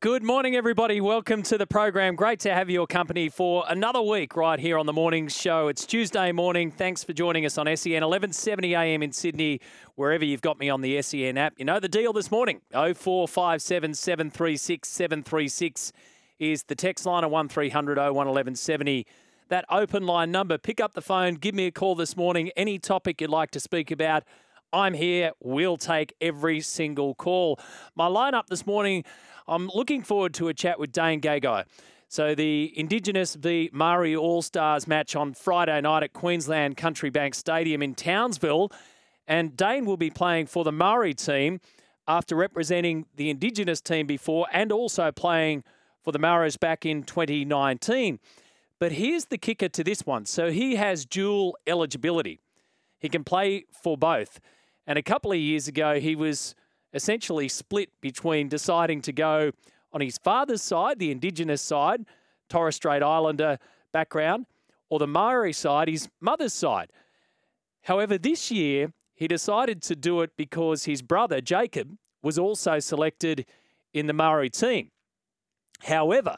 Good morning, everybody. Welcome to the program. Great to have your company for another week right here on the morning show. It's Tuesday morning. Thanks for joining us on SEN 1170 AM in Sydney, wherever you've got me on the SEN app. You know the deal this morning. 0457 736 736 is the text line of 1300 01 1170. That open line number. Pick up the phone. Give me a call this morning. Any topic you'd like to speak about. I'm here. We'll take every single call. My lineup this morning. I'm looking forward to a chat with Dane Gagai. So the Indigenous v Maori All Stars match on Friday night at Queensland Country Bank Stadium in Townsville. And Dane will be playing for the Maori team after representing the Indigenous team before and also playing for the Maoris back in 2019. But here's the kicker to this one. So he has dual eligibility. He can play for both. And a couple of years ago, he was essentially split between deciding to go on his father's side, the Indigenous side, Torres Strait Islander background, or the Maori side, his mother's side. However, this year, he decided to do it because his brother, Jacob, was also selected in the Maori team. However,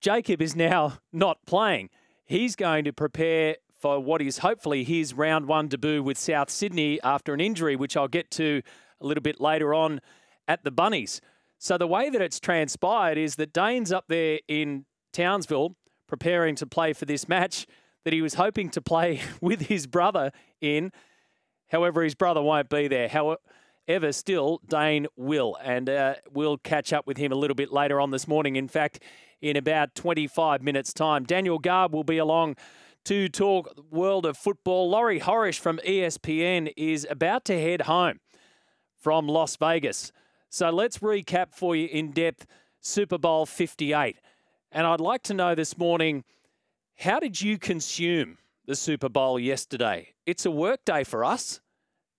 Jacob is now not playing. He's going to prepare for what is hopefully his round one debut with South Sydney after an injury, which I'll get to a little bit later on at the Bunnies. So the way that it's transpired is that Dane's up there in Townsville preparing to play for this match that he was hoping to play with his brother in. However, his brother won't be there. However, still, Dane will. And uh, we'll catch up with him a little bit later on this morning. In fact, in about 25 minutes' time. Daniel Garb will be along to talk world of football. Laurie Horish from ESPN is about to head home from Las Vegas. So let's recap for you in depth Super Bowl 58. And I'd like to know this morning how did you consume the Super Bowl yesterday? It's a work day for us,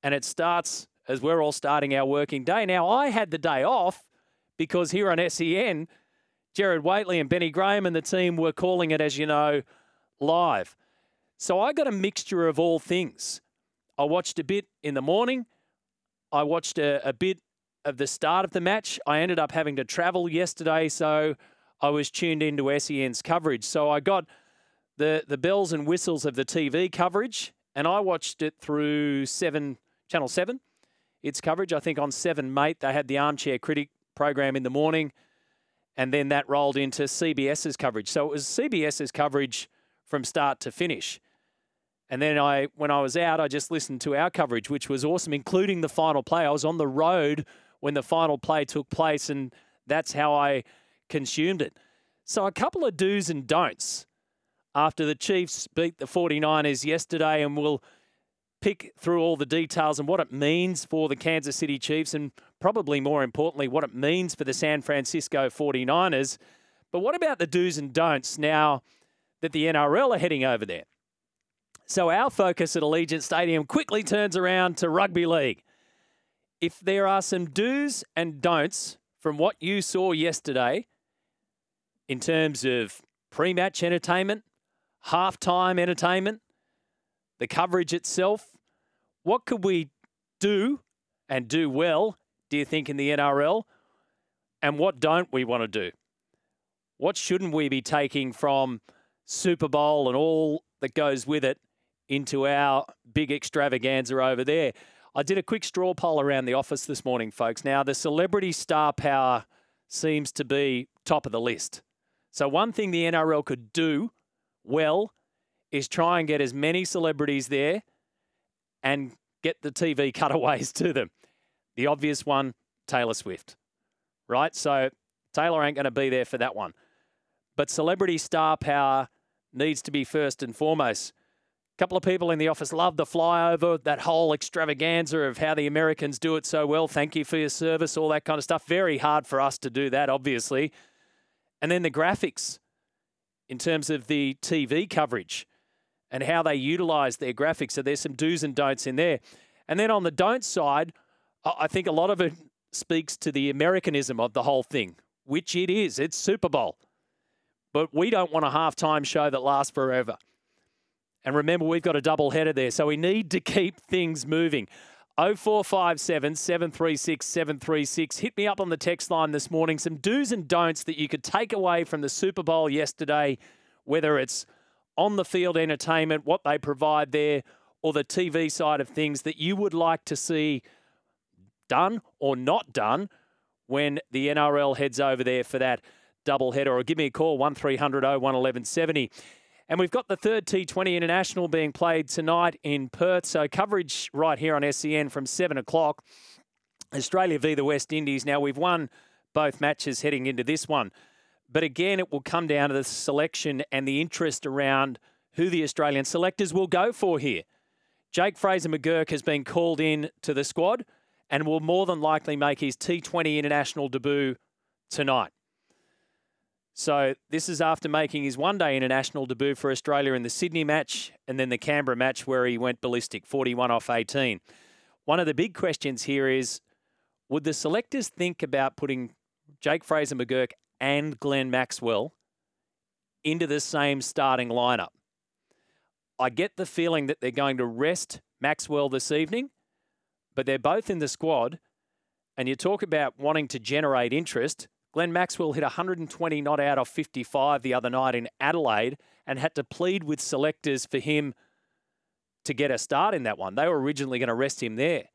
and it starts as we're all starting our working day. Now, I had the day off because here on SEN, Jared Whateley and Benny Graham and the team were calling it, as you know, live. So I got a mixture of all things. I watched a bit in the morning. I watched a, a bit of the start of the match. I ended up having to travel yesterday, so I was tuned into SEN's coverage. So I got the the bells and whistles of the TV coverage, and I watched it through seven Channel Seven. Its coverage, I think, on Seven Mate, they had the Armchair Critic program in the morning, and then that rolled into CBS's coverage. So it was CBS's coverage from start to finish. And then I, when I was out, I just listened to our coverage, which was awesome, including the final play. I was on the road when the final play took place, and that's how I consumed it. So a couple of do's and don'ts after the Chiefs beat the 49ers yesterday, and we'll pick through all the details and what it means for the Kansas City Chiefs, and probably more importantly, what it means for the San Francisco 49ers. But what about the do's and don'ts now that the NRL are heading over there? So our focus at Allegiant Stadium quickly turns around to rugby league. If there are some do's and don'ts from what you saw yesterday in terms of pre match entertainment, halftime entertainment, the coverage itself, what could we do and do well, do you think, in the NRL? And what don't we want to do? What shouldn't we be taking from Super Bowl and all that goes with it into our big extravaganza over there. I did a quick straw poll around the office this morning, folks. Now, the celebrity star power seems to be top of the list. So, one thing the NRL could do well is try and get as many celebrities there and get the TV cutaways to them. The obvious one, Taylor Swift, right? So, Taylor ain't going to be there for that one. But celebrity star power needs to be first and foremost. A couple of people in the office love the flyover, that whole extravaganza of how the Americans do it so well. Thank you for your service, all that kind of stuff. Very hard for us to do that, obviously. And then the graphics in terms of the TV coverage and how they utilize their graphics. So there's some do's and don'ts in there. And then on the don't side, I think a lot of it speaks to the Americanism of the whole thing, which it is. It's Super Bowl. But we don't want a halftime show that lasts forever. And remember, we've got a double header there, so we need to keep things moving. 0457 736 736. Hit me up on the text line this morning. Some do's and don'ts that you could take away from the Super Bowl yesterday, whether it's on the field entertainment, what they provide there, or the TV side of things that you would like to see done or not done when the NRL heads over there for that double header. Or give me a call, 1300 01 1170. And we've got the third T20 International being played tonight in Perth. So coverage right here on SEN from 7 o'clock. Australia v the West Indies. Now, we've won both matches heading into this one. But again, it will come down to the selection and the interest around who the Australian selectors will go for here. Jake Fraser McGurk has been called in to the squad and will more than likely make his T20 international debut tonight. So this is after making his one-day international debut for Australia in the Sydney match and then the Canberra match where he went ballistic, 41 off 18. One of the big questions here is, would the selectors think about putting Jake Fraser McGurk and Glenn Maxwell into the same starting lineup? I get the feeling that they're going to rest Maxwell this evening, but they're both in the squad. And you talk about wanting to generate interest. Glenn Maxwell hit 120 not out of 55 the other night in Adelaide and had to plead with selectors for him to get a start in that one. They were originally going to rest him there.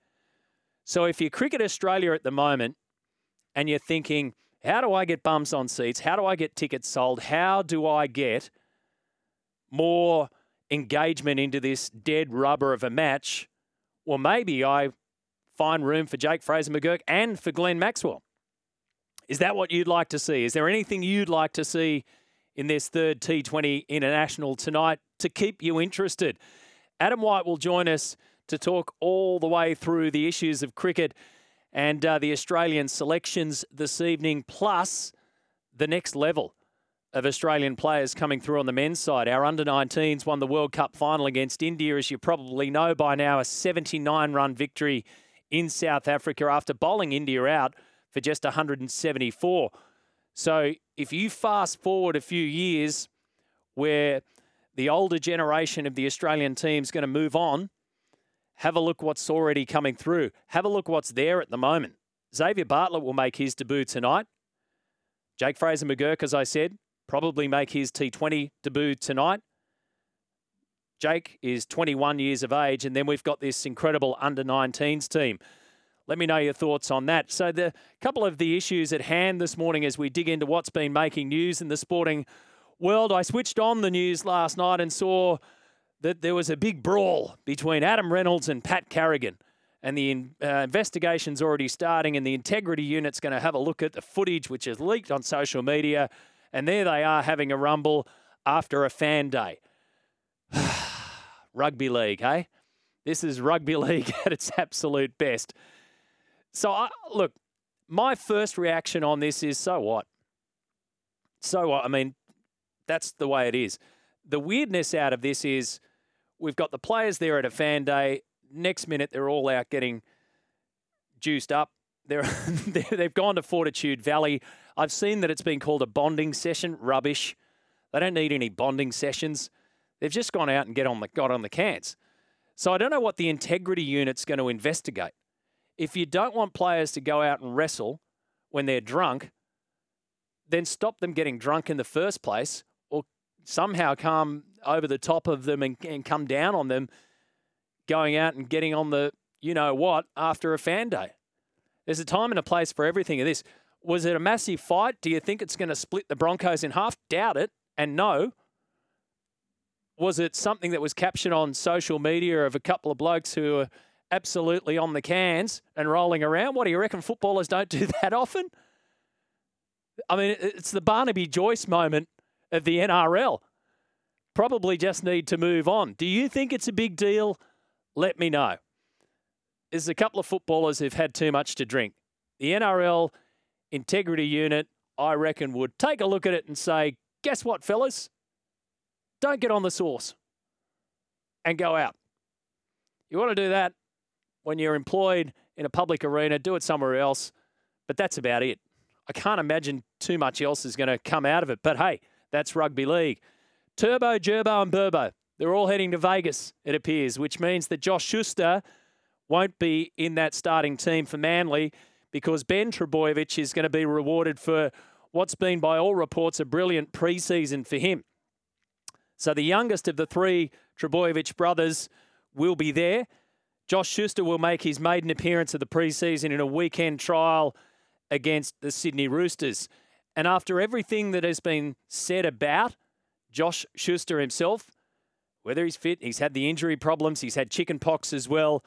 So if you're Cricket Australia at the moment and you're thinking, how do I get bums on seats? How do I get tickets sold? How do I get more engagement into this dead rubber of a match, well, maybe I find room for Jake Fraser McGurk and for Glenn Maxwell. Is that what you'd like to see? Is there anything you'd like to see in this third T20 international tonight to keep you interested? Adam White will join us to talk all the way through the issues of cricket and uh, the Australian selections this evening, plus the next level of Australian players coming through on the men's side. Our under 19s won the World Cup final against India, as you probably know by now, a 79 run victory in South Africa after bowling India out for just 174. So if you fast forward a few years where the older generation of the Australian team is going to move on, have a look what's already coming through. Have a look what's there at the moment. Xavier Bartlett will make his debut tonight. Jake Fraser McGurk, as I said, probably make his T20 debut tonight. Jake is 21 years of age, and then we've got this incredible under 19s team. Let me know your thoughts on that. So, the couple of the issues at hand this morning as we dig into what's been making news in the sporting world. I switched on the news last night and saw that there was a big brawl between Adam Reynolds and Pat Carrigan. And the uh, investigation's already starting, and the integrity unit's going to have a look at the footage which is leaked on social media and there they are having a rumble after a fan day. rugby league, hey? This is rugby league at its absolute best. So, I, look, my first reaction on this is so what? So what? I mean, that's the way it is. The weirdness out of this is we've got the players there at a fan day. Next minute, they're all out getting juiced up. They're, they've gone to Fortitude Valley. I've seen that it's been called a bonding session. Rubbish. They don't need any bonding sessions. They've just gone out and get on the got on the cans. So I don't know what the integrity unit's going to investigate. If you don't want players to go out and wrestle when they're drunk, then stop them getting drunk in the first place, or somehow come over the top of them and, and come down on them, going out and getting on the you know what after a fan day. There's a time and a place for everything of this. Was it a massive fight? Do you think it's going to split the Broncos in half? Doubt it. And no. Was it something that was captured on social media of a couple of blokes who are absolutely on the cans and rolling around? What do you reckon footballers don't do that often? I mean, it's the Barnaby Joyce moment of the NRL. Probably just need to move on. Do you think it's a big deal? Let me know. There's a couple of footballers who've had too much to drink. The NRL integrity unit, I reckon, would take a look at it and say, guess what, fellas? Don't get on the sauce and go out. You want to do that when you're employed in a public arena, do it somewhere else. But that's about it. I can't imagine too much else is going to come out of it. But hey, that's rugby league. Turbo, Gerbo, and Burbo. They're all heading to Vegas, it appears, which means that Josh Schuster won't be in that starting team for Manly because Ben Trbojevic is going to be rewarded for what's been, by all reports, a brilliant preseason for him. So the youngest of the three Trbojevic brothers will be there. Josh Schuster will make his maiden appearance of the preseason in a weekend trial against the Sydney Roosters. And after everything that has been said about Josh Schuster himself, whether he's fit, he's had the injury problems, he's had chicken pox as well.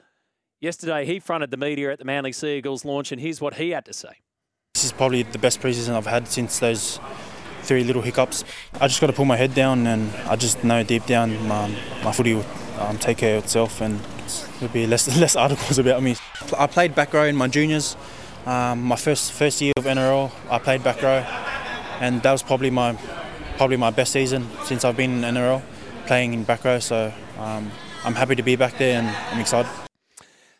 Yesterday, he fronted the media at the Manly Seagulls launch, and here's what he had to say. This is probably the best preseason I've had since those three little hiccups. I just got to pull my head down, and I just know deep down my, my footy will um, take care of itself, and there'll be less less articles about me. I played back row in my juniors. Um, my first first year of NRL, I played back row, and that was probably my probably my best season since I've been in NRL, playing in back row. So um, I'm happy to be back there, and I'm excited.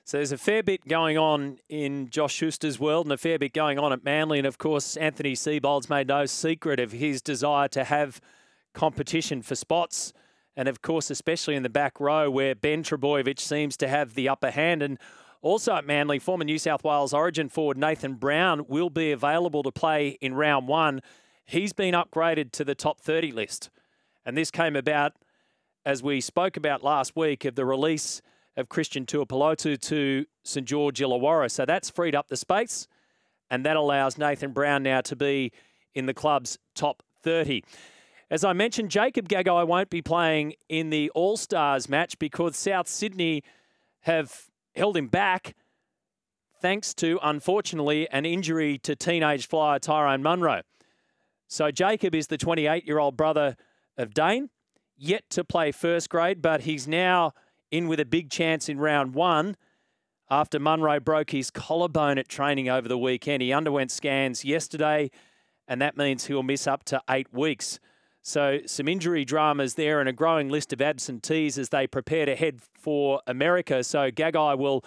So there's a fair bit going on in Josh Schuster's world and a fair bit going on at Manly. And of course, Anthony Seibold's made no secret of his desire to have competition for spots. And of course, especially in the back row where Ben Trbojevic seems to have the upper hand. And also at Manly, former New South Wales Origin forward Nathan Brown will be available to play in round one. He's been upgraded to the top 30 list. And this came about as we spoke about last week of the release of Christian Tuipulotu to St George Illawarra. So that's freed up the space, and that allows Nathan Brown now to be in the club's top 30. As I mentioned, Jacob Gagai won't be playing in the All Stars match because South Sydney have held him back thanks to, unfortunately, an injury to teenage flyer Tyrone Munro. So Jacob is the 28 year old brother of Dane, yet to play first grade, but he's now in with a big chance in round one after Munro broke his collarbone at training over the weekend. He underwent scans yesterday, and that means he'll miss up to eight weeks. So, some injury dramas there and a growing list of absentees as they prepare to head for America. So, Gagai will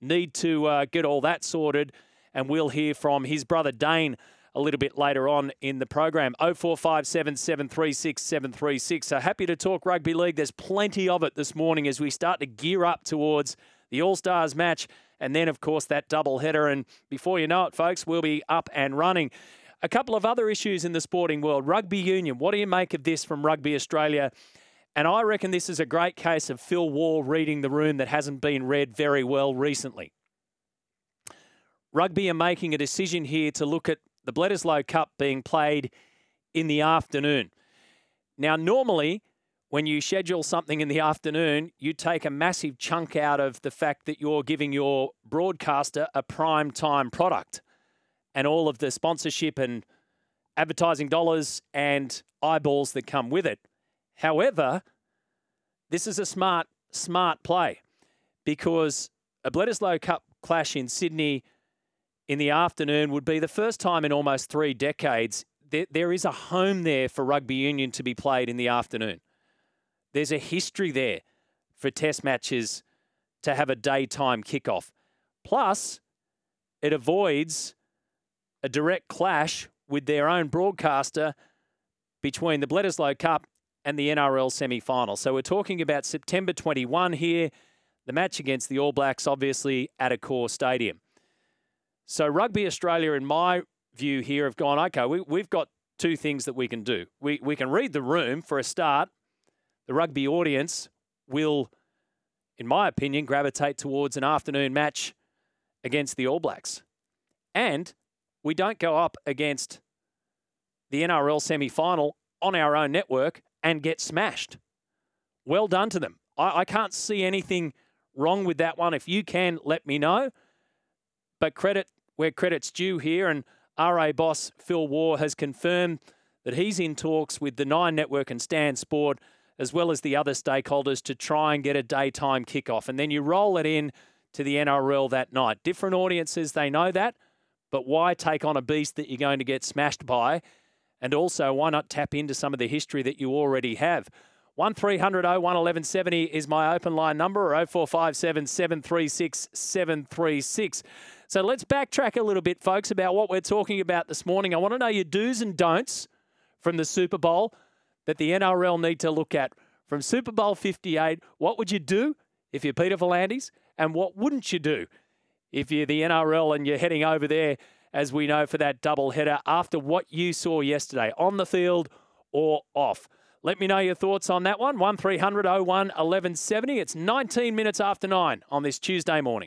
need to uh, get all that sorted, and we'll hear from his brother Dane a little bit later on in the program. 0457 736 736. So happy to talk rugby league. There's plenty of it this morning as we start to gear up towards the All Stars match and then, of course, that double header. And before you know it, folks, we'll be up and running. A couple of other issues in the sporting world. Rugby union. What do you make of this from Rugby Australia? And I reckon this is a great case of Phil Waugh reading the room that hasn't been read very well recently. Rugby are making a decision here to look at the Bledisloe Cup being played in the afternoon. Now, normally, when you schedule something in the afternoon, you take a massive chunk out of the fact that you're giving your broadcaster a prime time product and all of the sponsorship and advertising dollars and eyeballs that come with it. However, this is a smart, smart play because a Bledisloe Cup clash in Sydney in the afternoon would be the first time in almost three decades there, there is a home there for rugby union to be played in the afternoon. There's a history there for test matches to have a daytime kickoff. Plus, it avoids a direct clash with their own broadcaster between the Bledisloe Cup and the NRL semi final. So we're talking about September 21 here, the match against the All Blacks, obviously at Accor Stadium. So Rugby Australia, in my view here, have gone, okay, we, we've got two things that we can do. We, we can read the room for a start. The rugby audience will, in my opinion, gravitate towards an afternoon match against the All Blacks. And we don't go up against the NRL semi final on our own network and get smashed. Well done to them. I, I can't see anything wrong with that one. If you can, let me know. But credit where credit's due here. And RA boss Phil Waugh has confirmed that he's in talks with the Nine Network and Stan Sport, as well as the other stakeholders, to try and get a daytime kickoff. And then you roll it in to the NRL that night. Different audiences, they know that, but why take on a beast that you're going to get smashed by? And also, why not tap into some of the history that you already have? 1300 01 1170 is my open line number, or 0457 736 736. So let's backtrack a little bit, folks, about what we're talking about this morning. I want to know your do's and don'ts from the Super Bowl that the NRL need to look at. From Super Bowl 58, what would you do if you're Peter V'landys, and what wouldn't you do if you're the NRL and you're heading over there, as we know, for that double header after what you saw yesterday on the field or off? Let me know your thoughts on that one. 1300 01 1170. It's 19 minutes after 9 on this Tuesday morning.